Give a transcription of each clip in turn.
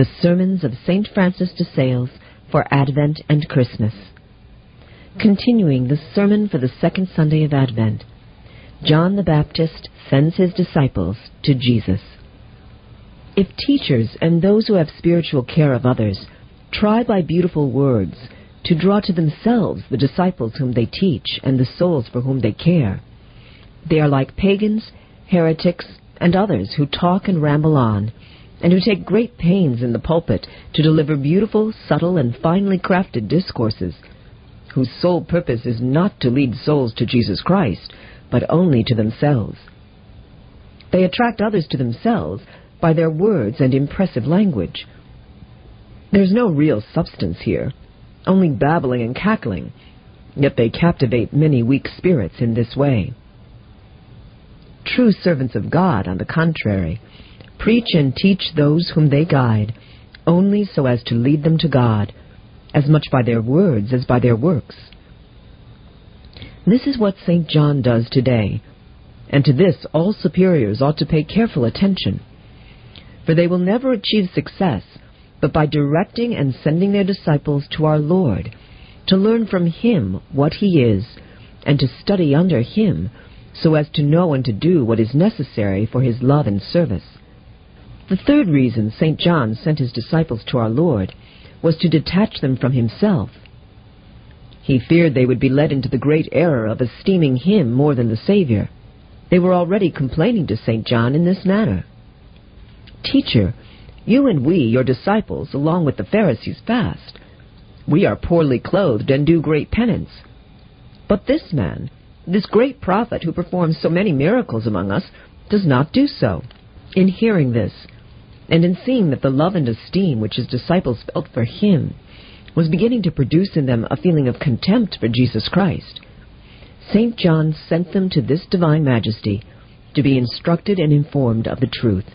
The Sermons of St. Francis de Sales for Advent and Christmas. Continuing the sermon for the second Sunday of Advent, John the Baptist sends his disciples to Jesus. If teachers and those who have spiritual care of others try by beautiful words to draw to themselves the disciples whom they teach and the souls for whom they care, they are like pagans, heretics, and others who talk and ramble on, and who take great pains in the pulpit to deliver beautiful, subtle, and finely crafted discourses, whose sole purpose is not to lead souls to Jesus Christ, but only to themselves. They attract others to themselves by their words and impressive language. There's no real substance here, only babbling and cackling, yet they captivate many weak spirits in this way. True servants of God, on the contrary, preach and teach those whom they guide only so as to lead them to God, as much by their words as by their works. This is what St. John does today, and to this all superiors ought to pay careful attention. For they will never achieve success but by directing and sending their disciples to our Lord, to learn from Him what He is, and to study under Him so as to know and to do what is necessary for his love and service. The third reason St. John sent his disciples to our Lord was to detach them from himself. He feared they would be led into the great error of esteeming him more than the Savior. They were already complaining to St. John in this manner. Teacher, you and we, your disciples, along with the Pharisees, fast. We are poorly clothed and do great penance. But this man, this great prophet who performs so many miracles among us does not do so. In hearing this, and in seeing that the love and esteem which his disciples felt for him was beginning to produce in them a feeling of contempt for Jesus Christ, St. John sent them to this divine majesty to be instructed and informed of the truth.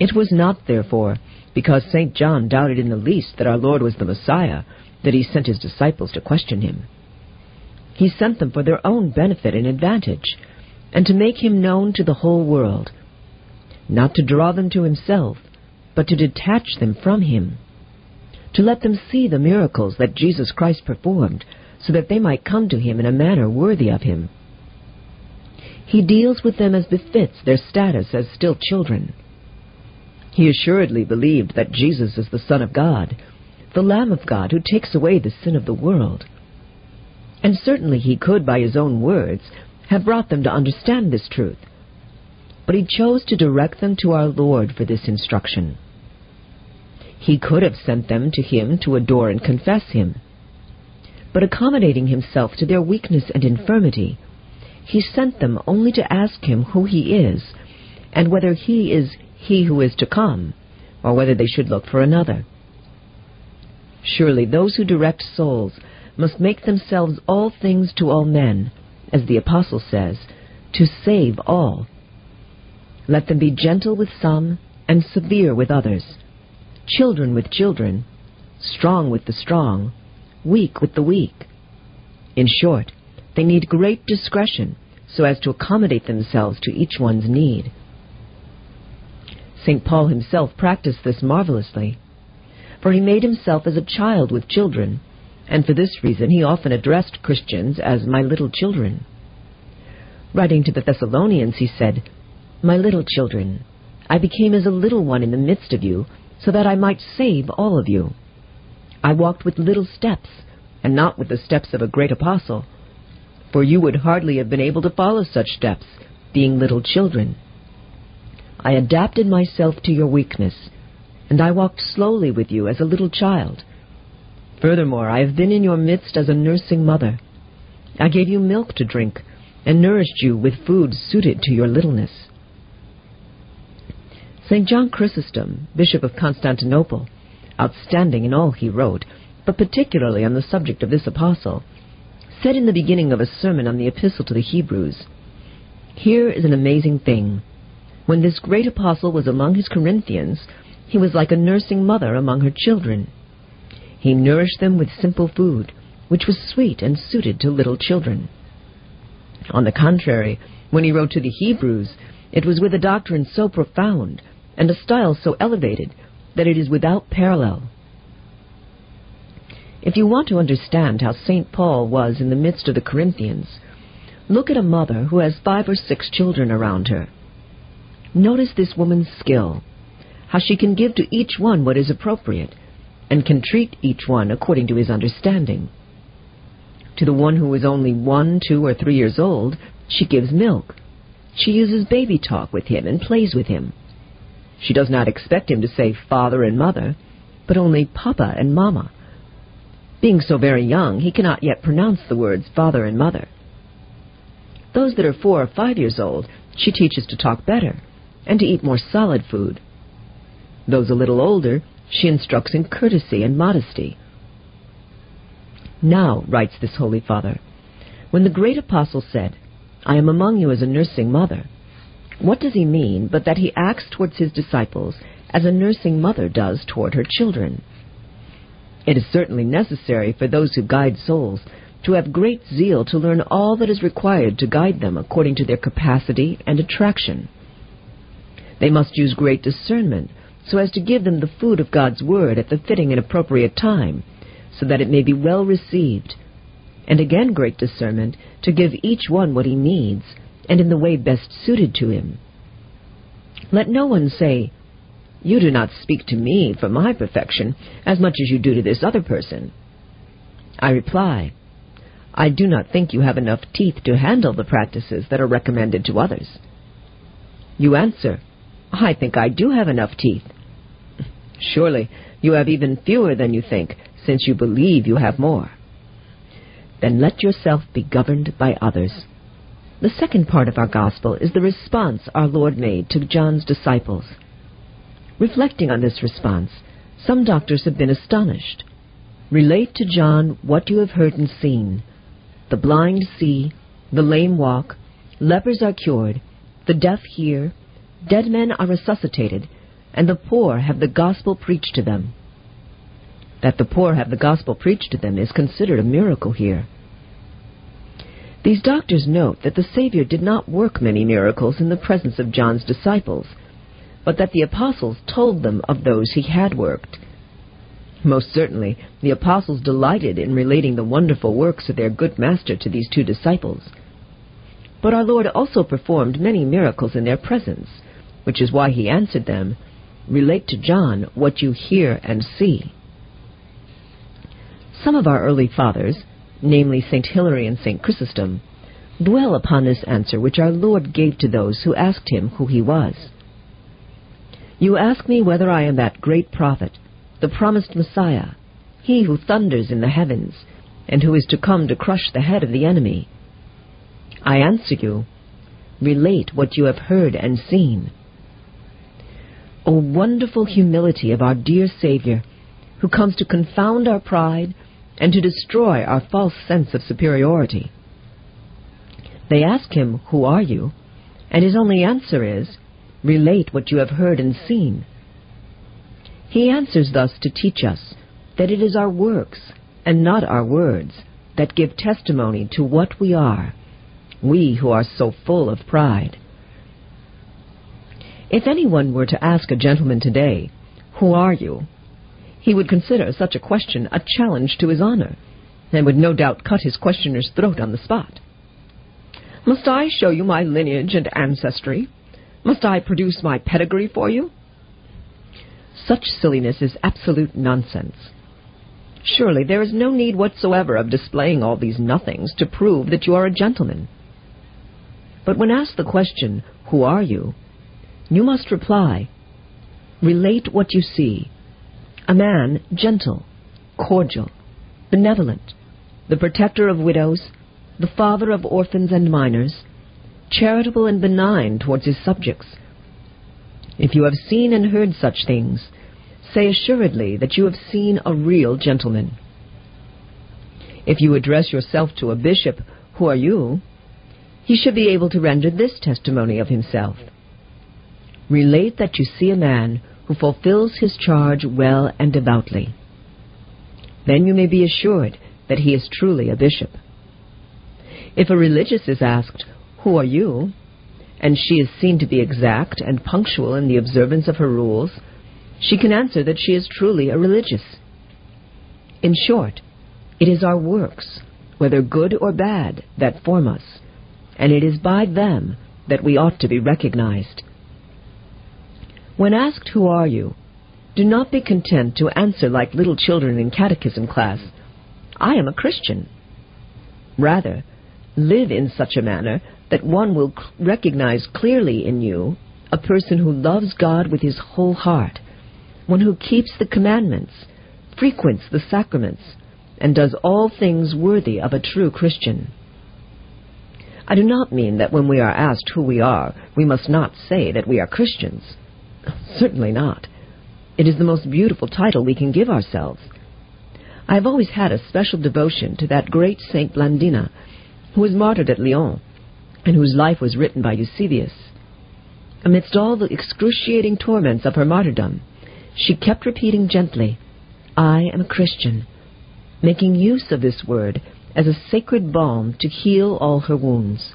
It was not, therefore, because St. John doubted in the least that our Lord was the Messiah that he sent his disciples to question him. He sent them for their own benefit and advantage, and to make him known to the whole world, not to draw them to himself, but to detach them from him, to let them see the miracles that Jesus Christ performed, so that they might come to him in a manner worthy of him. He deals with them as befits their status as still children. He assuredly believed that Jesus is the Son of God, the Lamb of God who takes away the sin of the world and certainly he could, by his own words, have brought them to understand this truth. But he chose to direct them to our Lord for this instruction. He could have sent them to him to adore and confess him. But accommodating himself to their weakness and infirmity, he sent them only to ask him who he is, and whether he is he who is to come, or whether they should look for another. Surely those who direct souls must make themselves all things to all men, as the Apostle says, to save all. Let them be gentle with some and severe with others, children with children, strong with the strong, weak with the weak. In short, they need great discretion so as to accommodate themselves to each one's need. St. Paul himself practiced this marvelously, for he made himself as a child with children and for this reason he often addressed Christians as my little children. Writing to the Thessalonians, he said, My little children, I became as a little one in the midst of you, so that I might save all of you. I walked with little steps, and not with the steps of a great apostle, for you would hardly have been able to follow such steps, being little children. I adapted myself to your weakness, and I walked slowly with you as a little child. Furthermore, I have been in your midst as a nursing mother. I gave you milk to drink and nourished you with food suited to your littleness. St. John Chrysostom, Bishop of Constantinople, outstanding in all he wrote, but particularly on the subject of this apostle, said in the beginning of a sermon on the Epistle to the Hebrews, Here is an amazing thing. When this great apostle was among his Corinthians, he was like a nursing mother among her children. He nourished them with simple food, which was sweet and suited to little children. On the contrary, when he wrote to the Hebrews, it was with a doctrine so profound and a style so elevated that it is without parallel. If you want to understand how St. Paul was in the midst of the Corinthians, look at a mother who has five or six children around her. Notice this woman's skill, how she can give to each one what is appropriate, and can treat each one according to his understanding. To the one who is only one, two, or three years old, she gives milk. She uses baby talk with him and plays with him. She does not expect him to say father and mother, but only papa and mamma. Being so very young, he cannot yet pronounce the words father and mother. Those that are four or five years old, she teaches to talk better and to eat more solid food. Those a little older, she instructs in courtesy and modesty. Now, writes this Holy Father, when the great apostle said, I am among you as a nursing mother, what does he mean but that he acts towards his disciples as a nursing mother does toward her children? It is certainly necessary for those who guide souls to have great zeal to learn all that is required to guide them according to their capacity and attraction. They must use great discernment so as to give them the food of God's Word at the fitting and appropriate time so that it may be well received, and again great discernment to give each one what he needs, and in the way best suited to him. Let no one say, You do not speak to me for my perfection as much as you do to this other person. I reply, I do not think you have enough teeth to handle the practices that are recommended to others. You answer, I think I do have enough teeth. Surely you have even fewer than you think, since you believe you have more. Then let yourself be governed by others. The second part of our gospel is the response our Lord made to John's disciples. Reflecting on this response, some doctors have been astonished. Relate to John what you have heard and seen. The blind see, the lame walk, lepers are cured, the deaf hear, dead men are resuscitated, and the poor have the gospel preached to them. That the poor have the gospel preached to them is considered a miracle here. These doctors note that the Savior did not work many miracles in the presence of John's disciples, but that the apostles told them of those he had worked. Most certainly, the apostles delighted in relating the wonderful works of their good master to these two disciples. But our Lord also performed many miracles in their presence, which is why he answered them, Relate to John what you hear and see. Some of our early fathers, namely St. Hilary and St. Chrysostom, dwell upon this answer which our Lord gave to those who asked him who he was. You ask me whether I am that great prophet, the promised Messiah, he who thunders in the heavens, and who is to come to crush the head of the enemy. I answer you, relate what you have heard and seen. O wonderful humility of our dear Savior, who comes to confound our pride and to destroy our false sense of superiority. They ask him, Who are you? And his only answer is, Relate what you have heard and seen. He answers thus to teach us that it is our works and not our words that give testimony to what we are, we who are so full of pride. If anyone were to ask a gentleman today, Who are you? He would consider such a question a challenge to his honor, and would no doubt cut his questioner's throat on the spot. Must I show you my lineage and ancestry? Must I produce my pedigree for you? Such silliness is absolute nonsense. Surely there is no need whatsoever of displaying all these nothings to prove that you are a gentleman. But when asked the question, Who are you? you must reply, Relate what you see, a man gentle, cordial, benevolent, the protector of widows, the father of orphans and minors, charitable and benign towards his subjects. If you have seen and heard such things, say assuredly that you have seen a real gentleman. If you address yourself to a bishop, who are you? He should be able to render this testimony of himself. Relate that you see a man who fulfills his charge well and devoutly. Then you may be assured that he is truly a bishop. If a religious is asked, Who are you? and she is seen to be exact and punctual in the observance of her rules, she can answer that she is truly a religious. In short, it is our works, whether good or bad, that form us, and it is by them that we ought to be recognized. When asked, Who are you? do not be content to answer like little children in catechism class, I am a Christian. Rather, live in such a manner that one will recognize clearly in you a person who loves God with his whole heart, one who keeps the commandments, frequents the sacraments, and does all things worthy of a true Christian. I do not mean that when we are asked who we are, we must not say that we are Christians. Certainly not. It is the most beautiful title we can give ourselves. I have always had a special devotion to that great Saint Blandina, who was martyred at Lyons, and whose life was written by Eusebius. Amidst all the excruciating torments of her martyrdom, she kept repeating gently, I am a Christian, making use of this word as a sacred balm to heal all her wounds.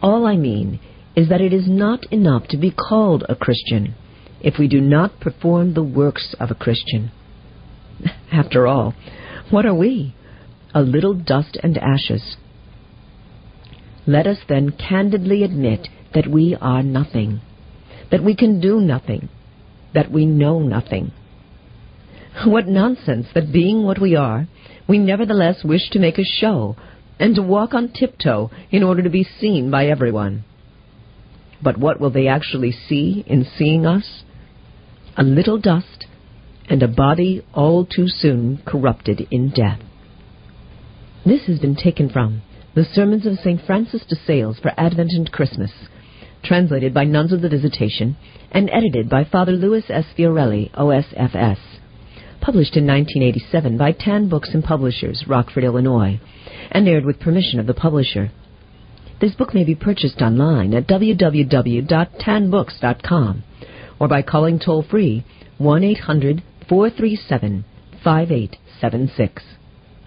All I mean is that it is not enough to be called a Christian if we do not perform the works of a Christian. After all, what are we? A little dust and ashes. Let us then candidly admit that we are nothing, that we can do nothing, that we know nothing. What nonsense that being what we are, we nevertheless wish to make a show and to walk on tiptoe in order to be seen by everyone. But what will they actually see in seeing us? A little dust and a body all too soon corrupted in death. This has been taken from The Sermons of St. Francis de Sales for Advent and Christmas, translated by Nuns of the Visitation and edited by Father Louis S. Fiorelli, OSFS. Published in 1987 by Tan Books and Publishers, Rockford, Illinois, and aired with permission of the publisher. This book may be purchased online at www.tanbooks.com or by calling toll free 1 800 437 5876.